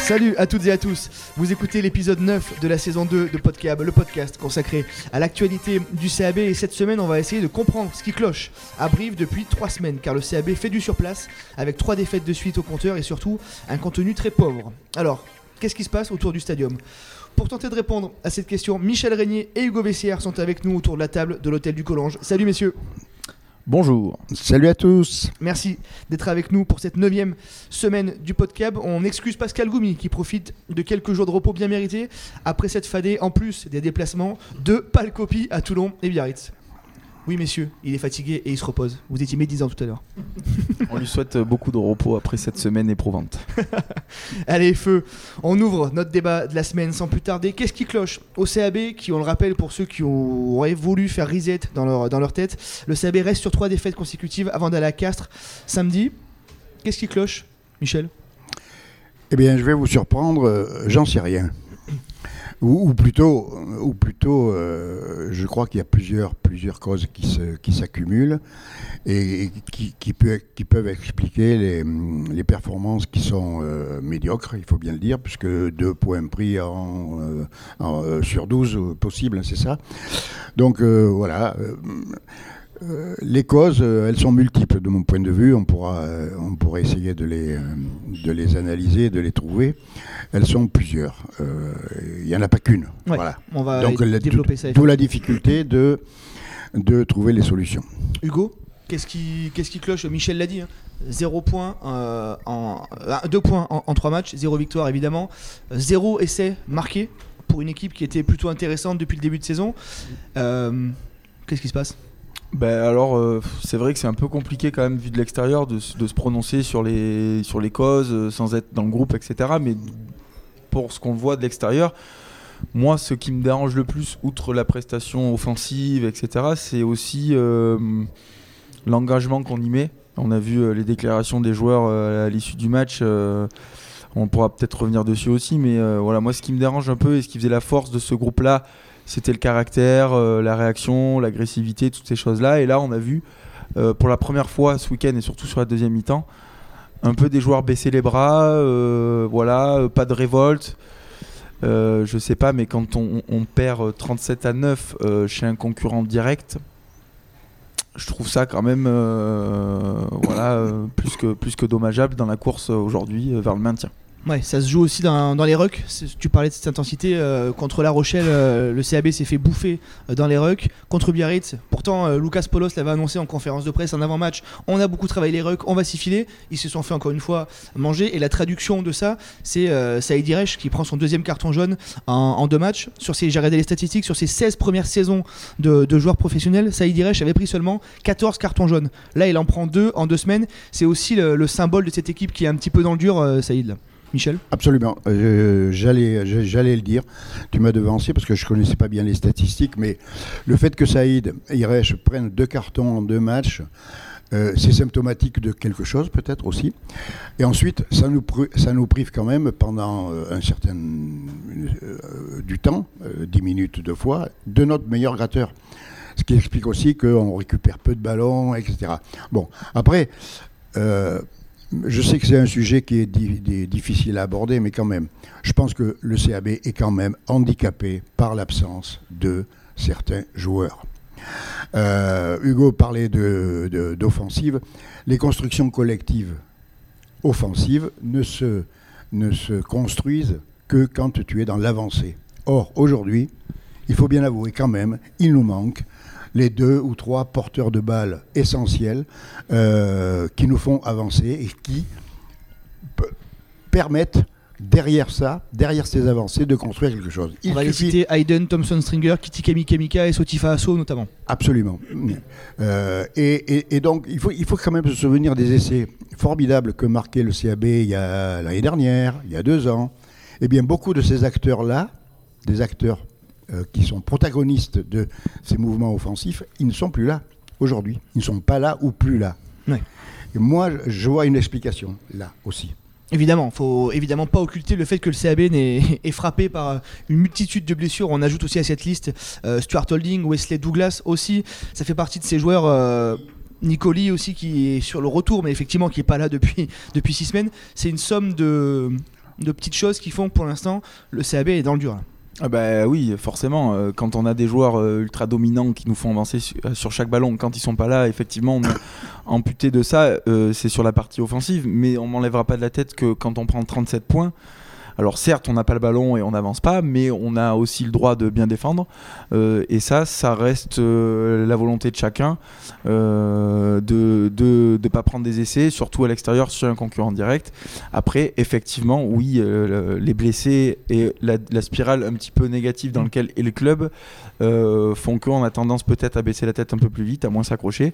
Salut à toutes et à tous, vous écoutez l'épisode 9 de la saison 2 de Podcab, le podcast consacré à l'actualité du CAB et cette semaine on va essayer de comprendre ce qui cloche à Brive depuis 3 semaines car le CAB fait du surplace avec 3 défaites de suite au compteur et surtout un contenu très pauvre. Alors, qu'est-ce qui se passe autour du stadium? Pour tenter de répondre à cette question, Michel Régnier et Hugo Vessière sont avec nous autour de la table de l'hôtel du Collange. Salut messieurs Bonjour. Salut à tous. Merci d'être avec nous pour cette neuvième semaine du podcast. On excuse Pascal Goumi qui profite de quelques jours de repos bien mérités après cette fadée en plus des déplacements de Palcopie à Toulon et Biarritz. Oui, messieurs, il est fatigué et il se repose. Vous étiez médisant tout à l'heure. On lui souhaite beaucoup de repos après cette semaine éprouvante. Allez, feu, on ouvre notre débat de la semaine sans plus tarder. Qu'est-ce qui cloche au CAB qui, on le rappelle pour ceux qui auraient voulu faire reset dans leur, dans leur tête, le CAB reste sur trois défaites consécutives avant d'aller à Castres samedi. Qu'est-ce qui cloche, Michel? Eh bien, je vais vous surprendre, euh, j'en sais rien. Ou, plutôt, ou plutôt euh, je crois qu'il y a plusieurs, plusieurs causes qui s'accumulent et, qui, peuvent expliquer les, performances qui sont euh, médiocres, il faut bien le dire, puisque deux points pris en, euh, sur 12 possibles, c'est ça. Donc voilà. Les causes, elles sont multiples de mon point de vue. On pourra, on pourra essayer de les, de les analyser, de les trouver. Elles sont plusieurs. Euh, il n'y en a pas qu'une. voilà. On va Donc, développer ça. D'où la difficulté de, de trouver les solutions. Hugo Qu'est-ce qui, qu'est-ce qui cloche? Michel l'a dit. Hein. Zéro point euh, en, euh, deux points en, trois matchs, zéro victoire évidemment, zéro essai marqué pour une équipe qui était plutôt intéressante depuis le début de saison. qu'est-ce qui se passe? Ben alors, c'est vrai que c'est un peu compliqué quand même vu de l'extérieur de, de, se prononcer sur les, sur les causes sans être dans le groupe, etc. Mais pour ce qu'on voit de l'extérieur. Moi, ce qui me dérange le plus, outre la prestation offensive, etc., c'est aussi euh, l'engagement qu'on y met. On a vu euh, les déclarations des joueurs euh, à l'issue du match. on pourra peut-être revenir dessus aussi, mais voilà, moi, ce qui me dérange un peu et ce qui faisait la force de ce groupe-là, c'était le caractère, la réaction, l'agressivité, toutes ces choses-là. Et là, on a vu pour la première fois ce week-end et surtout sur la deuxième mi-temps, un peu des joueurs baisser les bras, euh, voilà, euh, pas de révolte. Euh, je sais pas, mais quand on, perd 37 à 9 chez un concurrent direct, je trouve ça quand même voilà, plus que dommageable dans la course aujourd'hui vers le maintien. Ouais, ça se joue aussi dans, les rucks. Tu parlais de cette intensité. Euh, contre La Rochelle, euh, le CAB s'est fait bouffer euh, dans les rucks. Contre Biarritz, pourtant, Lucas Polos l'avait annoncé en conférence de presse en avant-match. On a beaucoup travaillé les rucks, on va s'y filer. Ils se sont fait encore une fois manger. Et la traduction de ça, c'est Saïd Iresh qui prend son deuxième carton jaune en, deux matchs. Sur ces, j'ai regardé les statistiques, sur ses 16 premières saisons de, joueurs professionnels, Saïd Iresh avait pris seulement 14 cartons jaunes. Là, il en prend deux en deux semaines. C'est aussi le, symbole de cette équipe qui est un petit peu dans le dur, Saïd. Michel Absolument. Euh, j'allais, le dire. Tu m'as devancé parce que je ne connaissais pas bien les statistiques, mais le fait que Saïd Iresh prenne deux cartons en deux matchs, euh, c'est symptomatique de quelque chose peut-être aussi. Et ensuite, ça nous, ça nous prive quand même pendant euh, un certain du temps, 10 minutes de fois, de notre meilleur gratteur. Ce qui explique aussi qu'on récupère peu de ballons, etc. Bon, après, je sais que c'est un sujet qui est, difficile à aborder, mais quand même, je pense que le CAB est quand même handicapé par l'absence de certains joueurs. Euh, Hugo parlait d'offensive. Les constructions collectives offensives ne se, ne se construisent que quand tu es dans l'avancée. Or, aujourd'hui, il faut bien avouer quand même, il nous manque les deux ou trois porteurs de balles essentiels euh, qui nous font avancer et qui permettent derrière ça, derrière ces avancées, de construire quelque chose. Il On va citer Hayden, Thompson Stringer, Kitty Kemika et Sotifa Asso notamment. Absolument. Euh, et, donc, il faut, il faut quand même se souvenir des essais formidables que marquait le CAB il y a l'année dernière, il y a deux ans. Eh bien, beaucoup de ces acteurs-là, des acteurs euh, qui sont protagonistes de ces mouvements offensifs, ils ne sont plus là aujourd'hui. Ils ne sont pas là ou plus là. Et moi, je vois une explication là aussi. Évidemment, faut évidemment pas occulter le fait que le CAB est, frappé par une multitude de blessures. On ajoute aussi à cette liste euh, Stuart Holding, Wesley Douglas aussi. Ça fait partie de ces joueurs. Euh, Nicoli aussi qui est sur le retour, mais effectivement qui est pas là depuis depuis six semaines. C'est une somme de de petites choses qui font que pour l'instant le CAB est dans le dur. Ah bah oui, forcément. euh, quand on a des joueurs euh, ultra dominants qui nous font avancer euh, sur chaque ballon, quand ils sont pas là, effectivement, on amputé de ça. c'est sur la partie offensive, mais on m'enlèvera pas de la tête que quand on prend 37 points. Alors certes, on n'a pas le ballon et on n'avance pas, mais on a aussi le droit de bien défendre. Euh, et ça, ça reste euh, la volonté de chacun euh, de de pas prendre des essais, surtout à l'extérieur sur un concurrent direct. Après, effectivement, oui, le- les blessés et la, spirale un petit peu négative dans laquelle est le club font qu'on a tendance peut-être à baisser la tête un peu plus vite, à moins s'accrocher.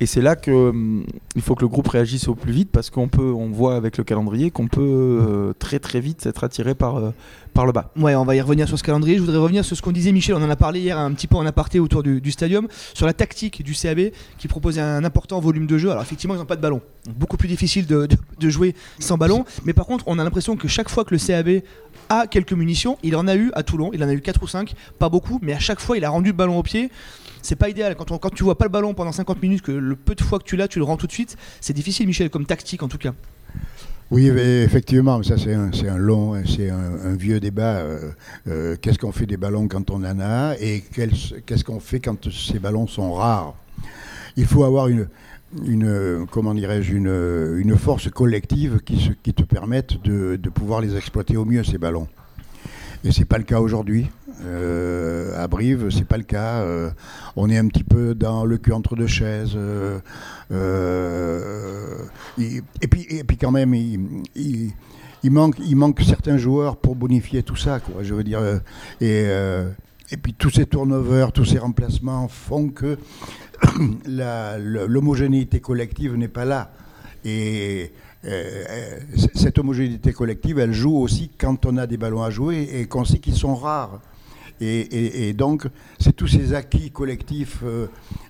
Et c'est là que hum, faut que le groupe réagisse au plus vite parce qu'on peut, on voit avec le calendrier qu'on peut très très vite être attiré par euh, par le bas. Ouais, on va y revenir sur ce calendrier. Je voudrais revenir sur ce qu'on disait, Michel. On en a parlé hier un petit peu en aparté autour du, du stadium, sur la tactique du CAB qui proposait un important volume de jeu. Alors, effectivement, ils n'ont pas de ballon. Beaucoup plus difficile de, de- de jouer sans ballon. Mais par contre, on a l'impression que chaque fois que le CAB a quelques munitions, il en a eu à Toulon. Il en a eu 4 ou 5, pas beaucoup, mais à chaque fois, il a rendu le ballon au pied. C'est pas idéal. Quand, on- quand tu vois pas le ballon pendant 50 minutes, que le peu de fois que tu l'as, tu le rends tout de suite, c'est difficile, Michel, comme tactique en tout cas. Oui, effectivement, ça c'est un, long, c'est un, vieux débat. euh, euh, qu'est-ce qu'on fait des ballons quand on en a et qu'est-ce qu'on fait quand ces ballons sont rares Il faut avoir une, une comment dirais-je, une, une force collective qui, te permette de, pouvoir les exploiter au mieux ces ballons. Et c'est pas le cas aujourd'hui. Euh, à Brive, c'est pas le cas. Euh, on est un petit peu dans le cul entre deux chaises. euh, et, puis, quand même, il, manque, il certains joueurs pour bonifier tout ça. Je et, et puis tous ces turnovers, tous ces remplacements font que l'homogénéité collective n'est pas là. Et cette homogénéité collective, elle joue aussi quand on a des ballons à jouer et qu'on sait qu'ils sont rares. Et, et- et donc, c'est tous ces acquis collectifs euh,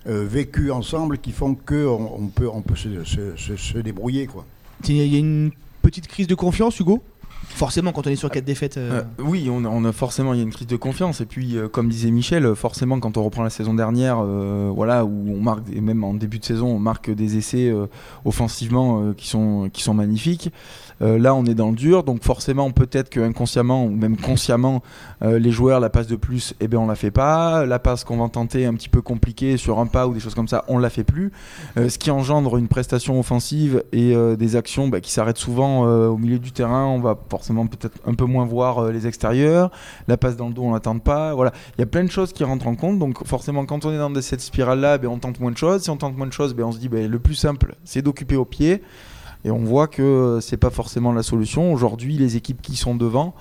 euh, vécus ensemble qui font qu'on on peut, on peut se, se- se- se débrouiller. Quoi. Il y a une petite crise de confiance, Hugo? Forcément, quand on est sur 4 défaites. euh, Euh, oui, on a, on a forcément il y a une crise de confiance et puis euh, comme disait Michel, forcément quand on reprend la saison dernière, euh, voilà où on marque et même en début de saison on marque des essais euh, offensivement euh, qui sont qui sont magnifiques. Euh, là on est dans le dur donc forcément peut-être que inconsciemment ou même consciemment euh, les joueurs la passe de plus et ben on la fait pas, la passe qu'on va tenter un petit peu compliquée sur un pas ou des choses comme ça on la fait plus, Euh, ce qui engendre une prestation offensive et des actions bah, qui s'arrêtent souvent au milieu du terrain. On va forcément peut-être un peu moins voir les extérieurs. La passe dans le dos, on l'attend pas. Voilà, il y a plein de choses qui rentrent en compte. Donc forcément, quand on est dans cette spirale-là, ben, on tente moins de choses. Si on tente moins de choses, ben, on se dit ben, le plus simple, c'est d'occuper au pied. Et on voit que c'est pas forcément la solution. Aujourd'hui, les équipes qui sont devant,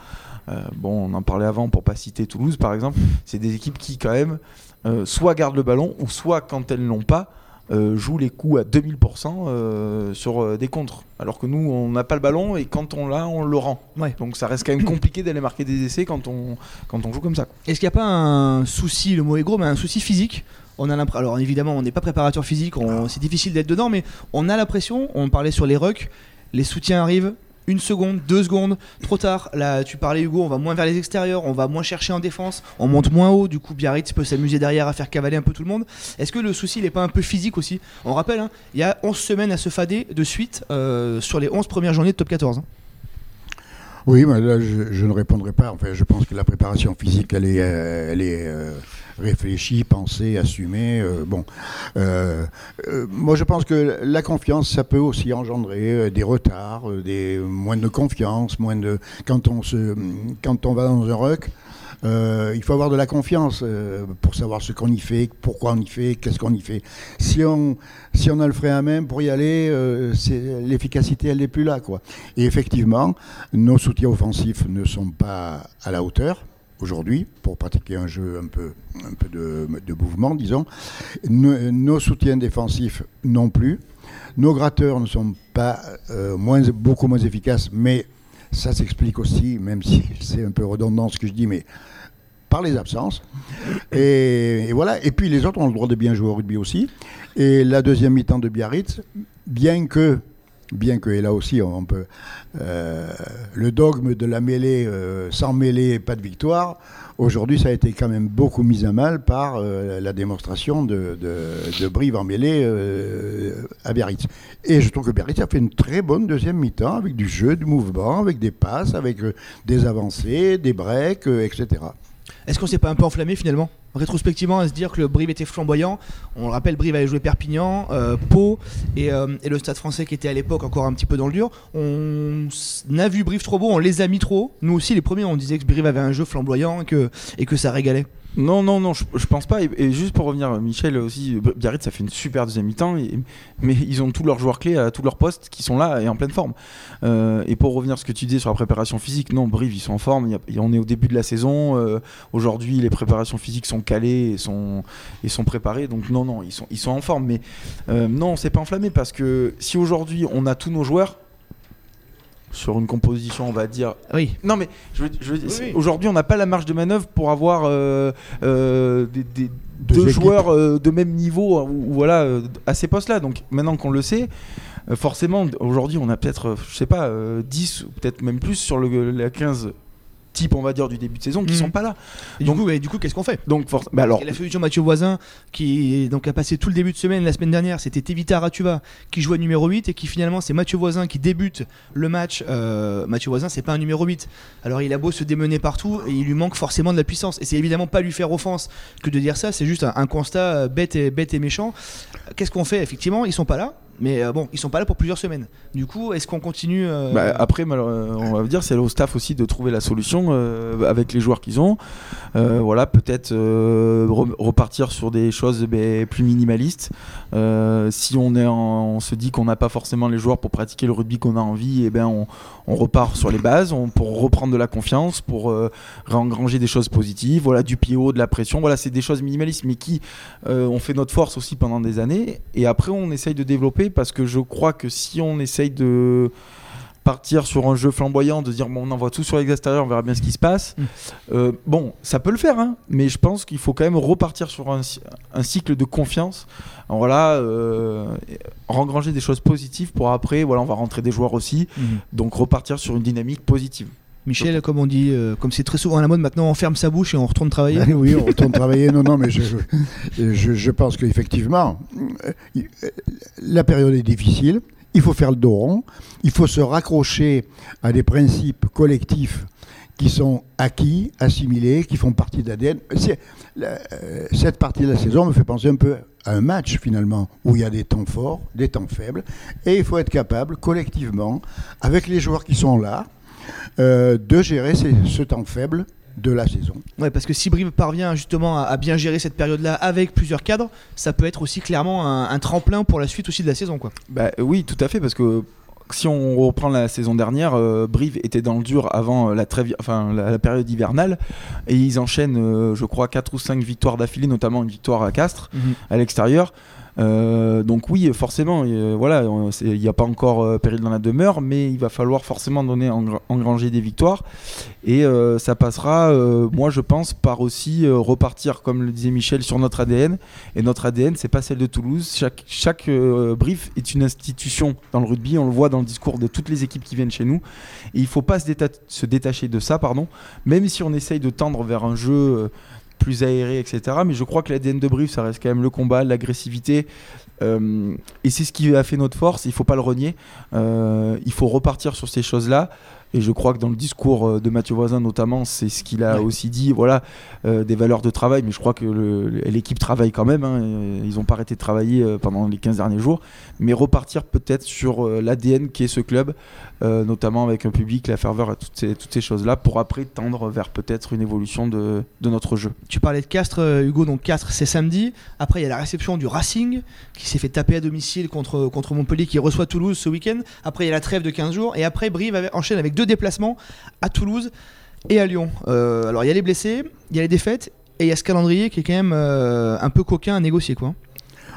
euh, bon, on en parlait avant pour pas citer Toulouse par exemple, c'est des équipes qui quand même euh, soit gardent le ballon ou soit quand elles l'ont pas, euh, jouent les coups à 2000% euh, sur euh, des contres. Alors que nous, on n'a pas le ballon et quand on l'a, on le rend. Ouais. Donc ça reste quand même compliqué d'aller marquer des essais quand on, quand on joue comme ça. Est-ce qu'il n'y a pas un souci, le mot est gros, mais un souci physique? On a alors évidemment, on n'est pas préparateur physique, on- c'est difficile d'être dedans, mais on a l'impression, on parlait sur les rucks, les soutiens arrivent, une seconde, deux secondes, trop tard. Là, tu parlais Hugo, on va moins vers les extérieurs, on va moins chercher en défense, on monte moins haut. Du coup, Biarritz peut s'amuser derrière à faire cavaler un peu tout le monde. Est-ce que le souci n'est pas un peu physique aussi? On rappelle, hein, il y a 11 semaines à se fader de suite euh, sur les 11 premières journées de top 14. hein. Oui, là, je, ne répondrai pas. Enfin, je pense que la préparation physique, elle est, euh, euh, réfléchie, pensée, assumée. euh, bon, Euh, euh, moi, je pense que la confiance, ça peut aussi engendrer des retards, des moins de confiance, moins de quand on se, quand on va dans un ruck. il faut avoir de la confiance pour savoir ce qu'on y fait, pourquoi on y fait, qu'est-ce qu'on y fait. Si on, si on a le frein à main pour y aller, l'efficacité, elle n'est plus là. Quoi. Et effectivement, nos soutiens offensifs ne sont pas à la hauteur aujourd'hui pour pratiquer un jeu un peu, un peu de, de mouvement, disons. Nos, soutiens défensifs non plus. Nos gratteurs ne sont pas euh, beaucoup moins efficaces, mais ça s'explique aussi, même si c'est un peu redondant ce que je dis, mais par les absences. Et voilà. Et puis les autres ont le droit de bien jouer au rugby aussi. Et la deuxième mi-temps de Biarritz, bien que bien que là aussi on peut euh, le dogme de la mêlée euh, sans mêlée pas de victoire aujourd'hui ça a été quand même beaucoup mis à mal par euh, la démonstration de, de, Brive en mêlée à Biarritz. Et je trouve que Biarritz a fait une très bonne deuxième mi-temps avec du jeu du mouvement avec des passes avec des avancées des breaks etc est-ce qu'on s'est pas un peu enflammé finalement rétrospectivement à se dire que le Brive était flamboyant. On le rappelle, Brive avait joué Perpignan, euh, Pau euh, et, le Stade français qui était à l'époque encore un petit peu dans le dur. On a vu Brive trop beau, on les a mis trop. Nous aussi, les premiers, on disait que Brive avait un jeu flamboyant et que ça régalait. Non, non, non, je, pense pas. Et, juste pour revenir, Michel aussi, Biarritz, ça fait une super deuxième mi-temps, mais ils ont tous leurs joueurs clés à tous leurs postes qui sont là et en pleine forme. Euh, et pour revenir à ce que tu disais sur la préparation physique, non, Brive, ils sont en forme. on est au début de la saison. Euh, aujourd'hui, les préparations physiques sont calées et sont, sont préparées. Donc, non, non, ils sont, ils sont en forme. Mais euh, non, c'est pas enflammé parce que si aujourd'hui on a tous nos joueurs, sur une composition, on va dire. Oui. Non, mais je, aujourd'hui, on n'a pas la marge de manœuvre pour avoir euh, euh, des, deux joueurs euh, de même niveau ou, voilà, à ces postes-là. Donc maintenant qu'on le sait, forcément, aujourd'hui, on a peut-être, je sais pas, 10 ou peut-être même plus sur le, la 15 type on va dire du début de saison qui sont mm. pas là. Et donc, du coup, du coup qu'est-ce qu'on fait? Donc bah alors la solution Mathieu Voisin qui donc a passé tout le début de semaine la semaine dernière, c'était Tevita Ratuva qui jouait numéro 8 et qui finalement c'est Mathieu Voisin qui débute le match. Euh, Mathieu Voisin c'est pas un numéro 8. Alors il a beau se démener partout et il lui manque forcément de la puissance et c'est évidemment pas lui faire offense que de dire ça, c'est juste un, constat bête et bête et méchant. Qu'est-ce qu'on fait? Effectivement, ils sont pas là. Mais euh, bon, ils sont pas là pour plusieurs semaines. Du coup, est-ce qu'on continue euh, bah, Après, on va dire, c'est au staff aussi de trouver la solution euh, avec les joueurs qu'ils ont. voilà, peut-être repartir sur des choses ben, plus minimalistes. si on, est on se dit qu'on n'a pas forcément les joueurs pour pratiquer le rugby qu'on a envie, et eh ben on, repart sur les bases pour reprendre de la confiance, pour réengranger des choses positives. Voilà, du pied haut, de la pression. Voilà, c'est des choses minimalistes, mais qui ont fait notre force aussi pendant des années. Et après, on essaye de développer parce que je crois que si on essaye de partir sur un jeu flamboyant, de dire bon, on envoie tout sur l'extérieur, on verra bien ce qui se passe. Mm. Euh, bon, ça peut le faire, hein, mais je pense qu'il faut quand même repartir sur un, cycle de confiance. Voilà, euh, rengranger des choses positives pour après, voilà, on va rentrer des joueurs aussi, mm. donc repartir sur une dynamique positive. Michel, comme on dit, euh, comme c'est très souvent à la mode maintenant, on ferme sa bouche et on retourne travailler. oui, on retourne travailler. Non, non, mais je, je, je pense qu'effectivement, euh, la période est difficile. Il faut faire le dos rond. Il faut se raccrocher à des principes collectifs qui sont acquis, assimilés, qui font partie de l'ADN. Euh, cette partie de la saison me fait penser un peu à un match finalement, où il y a des temps forts, des temps faibles, et il faut être capable collectivement, avec les joueurs qui sont là, euh, de gérer ce temps faible de la saison. Ouais, parce que si Brive parvient justement à, bien gérer cette période-là avec plusieurs cadres, ça peut être aussi clairement un, tremplin pour la suite aussi de la saison. Quoi. Bah, oui, tout à fait, parce que si on reprend la saison dernière, euh, Brive était dans le dur avant la, enfin, la, période hivernale et ils enchaînent, euh, je crois, 4 ou 5 victoires d'affilée, notamment une victoire à Castres, mhm. à l'extérieur. Euh, donc oui, forcément, voilà, il n'y a pas encore euh, péril dans la demeure, mais il va falloir forcément donner engranger des victoires et euh, ça passera, moi je pense, par aussi repartir, comme le disait Michel, sur notre ADN. Et notre ADN, c'est pas celle de Toulouse. Chaque, chaque brief est une institution dans le rugby. On le voit dans le discours de toutes les équipes qui viennent chez nous. Et il faut pas se, se détacher de ça, pardon. Même si on essaye de tendre vers un jeu plus aéré, etc. Mais je crois que l'ADN de Brive, ça reste quand même le combat, l'agressivité. Euh, et c'est ce qui a fait notre force, il faut pas le renier. Euh, il faut repartir sur ces choses-là. Et je crois que dans le discours euh, de Mathieu Voisin notamment, c'est ce qu'il a aussi dit, voilà, des valeurs de travail. Mais je crois que l'équipe travaille quand même. Hein, ils n'ont pas arrêté de travailler pendant les 15 derniers jours. Mais repartir peut-être sur l'ADN qui est ce club, euh, notamment avec un public, la ferveur, toutes ces, toutes ces choses-là, pour après tendre vers peut-être une évolution de, de, notre jeu. Tu parlais de Castres, euh, Hugo, donc Castres c'est samedi. Après, il y a la réception du Racing qui s'est fait taper à domicile contre, contre Montpellier qui reçoit Toulouse ce week-end. Après, il y a la trêve de 15 jours. Et après, Brive enchaîne avec deux déplacements à Toulouse et à Lyon. Euh, alors, il y a les blessés, il y a les défaites et il y a ce calendrier qui est quand même un peu coquin à négocier. quoi.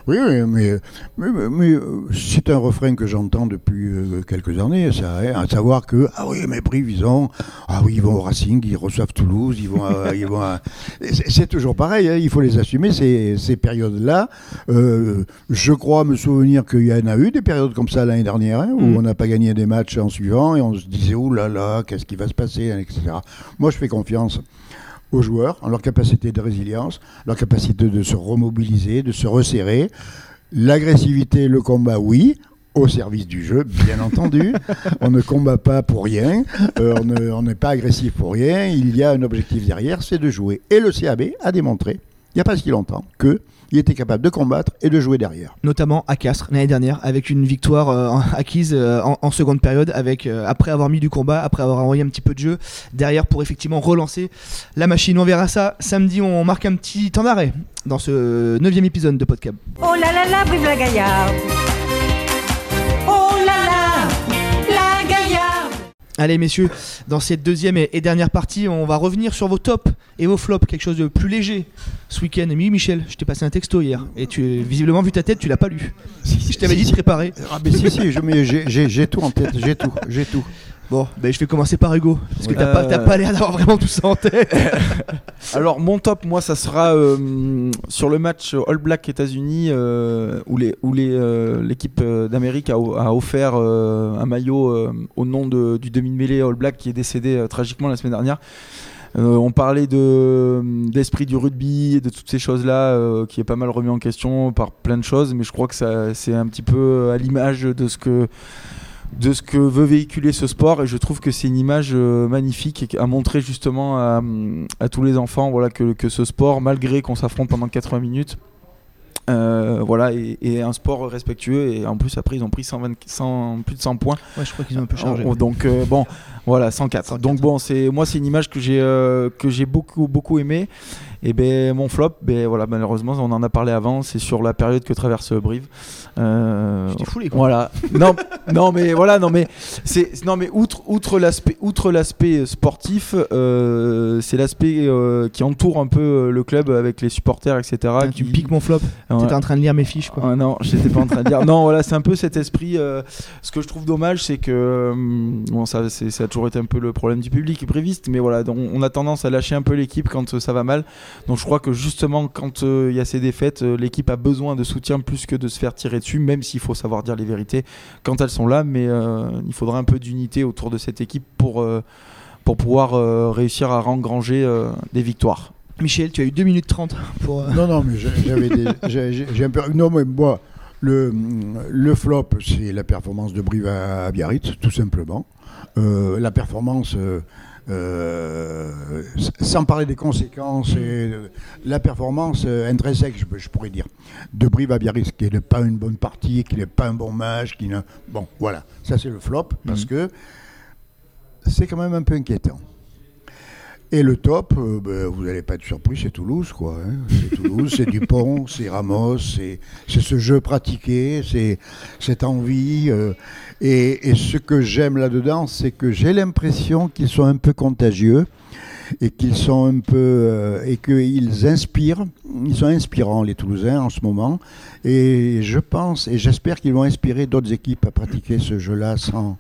Oui, oui, mais, mais, mais, euh, c'est un refrain que j'entends depuis euh, quelques années, ça, hein, à savoir que, ah oui, mais ont, ah oui, ils vont au Racing, ils reçoivent Toulouse, ils vont, à- ils vont à- c'est, toujours pareil, hein, il faut les assumer, ces, ces périodes-là. Euh, je crois me souvenir qu'il y en a eu des périodes comme ça l'année dernière, hein, où Mhm. on n'a pas gagné des matchs en suivant, et on se disait, ouh là là, qu'est-ce qui va se passer, etc. Moi, je fais confiance aux joueurs, en leur capacité de résilience, leur capacité de se remobiliser, de se resserrer. L'agressivité, le combat, oui, au service du jeu, bien entendu. on ne combat pas pour rien, euh, on ne- on n'est pas agressif pour rien. Il y a un objectif derrière, c'est de jouer. Et le CAB a démontré, il n'y a pas si longtemps, qu'il était capable de combattre et de jouer derrière. notamment à Castres l'année dernière avec une victoire euh, acquise euh, en, en seconde période avec euh, après avoir mis du combat après avoir envoyé un petit peu de jeu derrière pour effectivement relancer la machine. On verra ça samedi on marque un petit temps d'arrêt dans ce neuvième épisode de Podcab. Oh là là là, vive la gaillarde allez messieurs dans cette deuxième et, dernière partie on va revenir sur vos tops et vos flops quelque chose de plus léger. Ce week-end oui Michel je t'ai passé un texto hier et tu visiblement vu ta tête tu l'as pas lu. Je t'avais dit de préparer. Ah, mais si, si, j'ai tout en tête, j'ai tout, j'ai tout. Bon ben je vais commencer par Hugo parce que Ouais. t'as pas, t'as pas l'air d'avoir vraiment tout ça en tête Alors mon top, moi, ça sera euh, sur le match All Black États-Unis euh, où les où les euh, l'équipe d'Amérique a, a offert un maillot au nom de- du demi-mêlée All Black qui est décédé tragiquement la semaine dernière. Euh, on parlait de d'esprit du rugby et de toutes ces choses-là euh, qui est pas mal remis en question par plein de choses, mais je crois que ça c'est un petit peu à l'image de ce que de ce que veut véhiculer ce sport et je trouve que c'est une image euh, magnifique à montrer justement à, à tous les enfants voilà que, que ce sport malgré qu'on s'affronte pendant 80 minutes euh, voilà et, et un sport respectueux et en plus après ils ont pris 120, 100 plus de 100 points Ouais, je crois qu'ils ont un peu chargé. Oh, donc euh, bon voilà 104. 104. donc bon c'est moi c'est une image que j'ai euh, que j'ai beaucoup beaucoup aimé et ben mon flop ben voilà malheureusement on en a parlé avant c'est sur la période que traverse Brive Euh, t'es foulé, quoi. voilà non non mais voilà non mais c'est non mais outre outre l'aspect outre l'aspect sportif euh, c'est l'aspect euh, qui entoure un peu euh, le club avec les supporters etc Ah, qui Tu piques mon flop. Ouais. T'étais en train de lire mes fiches, quoi. Ah non, j'étais pas en train de dire. Non, voilà, c'est un peu cet esprit. euh, ce que je trouve dommage, c'est que bon, ça, ça a toujours été un peu le problème du public bréviste, mais voilà, on a tendance à lâcher un peu l'équipe quand euh, ça va mal. Donc je crois que justement, quand euh, il y a ces défaites, euh, l'équipe a besoin de soutien plus que de se faire tirer dessus, même s'il faut savoir dire les vérités quand elles sont là. Mais euh, il faudra un peu d'unité autour de cette équipe pour euh, pour pouvoir euh, réussir à engranger euh, des victoires. Michel, tu as eu 2 minutes 30 pour. euh, Non, non, mais j'ai- j'avais des- j'ai un peu. Non, mais moi, le, le flop, c'est la performance de Brive à, Biarritz, tout simplement. Euh, la performance, euh, sans parler des conséquences, et, la performance euh, intrinsèque, je, je pourrais dire, de Brive à Biarritz, qui n'est pas une bonne partie, qui n'est pas un bon match, qui ne... Bon, voilà, ça c'est le flop, parce Mhm. que c'est quand même un peu inquiétant. Et le top, euh, ben, vous n'allez pas être surpris, c'est Toulouse, quoi. hein. C'est Toulouse, c'est Dupont, c'est Ramos, c'est ce jeu pratiqué, c'est cette envie. euh, et, et ce que j'aime là-dedans, c'est que j'ai l'impression qu'ils sont un peu contagieux et qu'ils sont un peu euh, et qu'ils inspirent. Ils sont inspirants les Toulousains en ce moment. Et je pense et j'espère qu'ils vont inspirer d'autres équipes à pratiquer ce jeu-là sans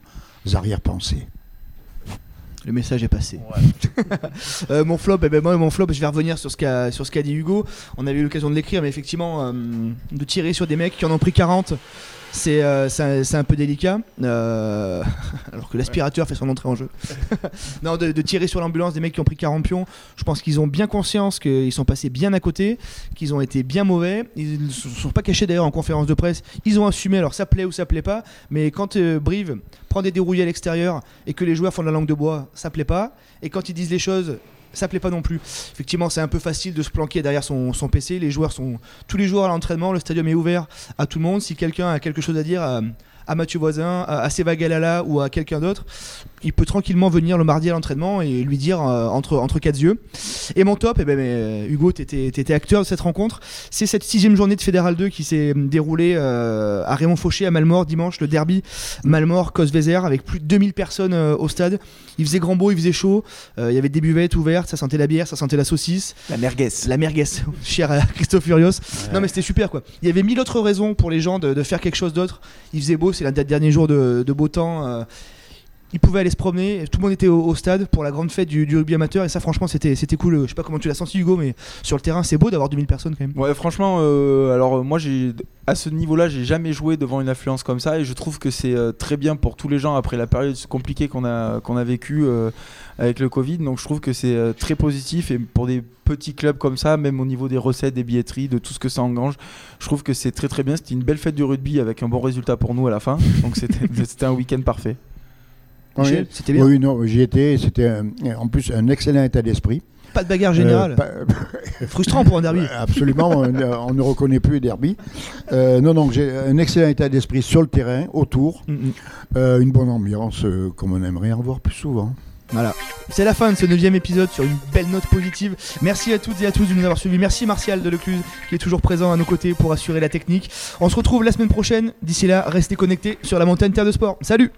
arrière-pensée. Le message est passé. Euh, mon flop, eh ben moi, mon flop, je vais revenir sur ce qu'a sur ce qu'a dit Hugo. On avait eu l'occasion de l'écrire, mais effectivement, euh, de tirer sur des mecs qui en ont pris 40, c'est euh, c'est un, peu délicat. Euh, alors que l'aspirateur fait son entrée en jeu. non, de, de tirer sur l'ambulance des mecs qui ont pris 40 pions. Je pense qu'ils ont bien conscience qu'ils sont passés bien à côté, qu'ils ont été bien mauvais. Ils ne se sont pas cachés d'ailleurs en conférence de presse. Ils ont assumé. Alors ça plaît ou ça plaît pas, mais quand euh, Brive prend des dérouillés à l'extérieur et que les joueurs font de la langue de bois, ça plaît pas. Et quand ils disent les choses, ça plaît pas non plus. Effectivement, c'est un peu facile de se planquer derrière son, PC. Les joueurs sont tous les jours à l'entraînement. Le stadium est ouvert à tout le monde. Si quelqu'un a quelque chose à dire à, à Mathieu Voisin, à, Seva Galala ou à quelqu'un d'autre, il peut tranquillement venir le mardi à l'entraînement et lui dire euh, entre, entre quatre yeux. Et mon top, eh ben, mais, euh, Hugo, tu étais, acteur de cette rencontre. C'est cette sixième journée de Fédéral 2 qui s'est déroulée euh, à Raymond Fauché à Malmort dimanche, le derby Malmort-Cosvezer avec plus de 2000 personnes euh, au stade. Il faisait grand beau, il faisait chaud, il y avait des buvettes ouvertes, ça sentait la bière, ça sentait la saucisse. La merguez. La merguez, cher à Christophe Furios. Non mais c'était super quoi. Il y avait mille autres raisons pour les gens de, de faire quelque chose d'autre. Il faisait beau, c'est l'un des derniers jours de, de beau temps. Euh, ils pouvaient aller se promener, tout le monde était au, stade pour la grande fête du, rugby amateur et ça franchement c'était c'était cool. Je sais pas comment tu l'as senti Hugo mais sur le terrain c'est beau d'avoir 2000 personnes quand même. Ouais, franchement, euh, alors euh, moi, à ce niveau-là, j'ai jamais joué devant une affluence comme ça et je trouve que c'est euh, très bien pour tous les gens après la période compliquée qu'on a qu'on a vécu avec le Covid. Donc, je trouve que c'est euh, très positif et pour des petits clubs comme ça, même au niveau des recettes, des billetteries, de tout ce que ça engrange, je trouve que c'est très très bien. C'était une belle fête du rugby avec un bon résultat pour nous à la fin. Donc, c'était un week-end parfait. Oui. c'était bien. Oui, non, j'y étais. C'était en plus un excellent état d'esprit. Pas de bagarre générale. Euh, pas- Frustrant pour un derby. Absolument, on, ne- on ne reconnaît plus les derby. Euh, non, non, j'ai un excellent état d'esprit sur le terrain, autour, Mm, mm. euh, une bonne ambiance, euh, comme on aimerait en voir plus souvent. Voilà. C'est la fin de ce neuvième épisode sur une belle note positive. Merci à toutes et à tous de nous avoir suivis. Merci Martial de Lecluse qui est toujours présent à nos côtés pour assurer la technique. On se retrouve la semaine prochaine. D'ici là, restez connectés sur la montagne Terre de Sport. Salut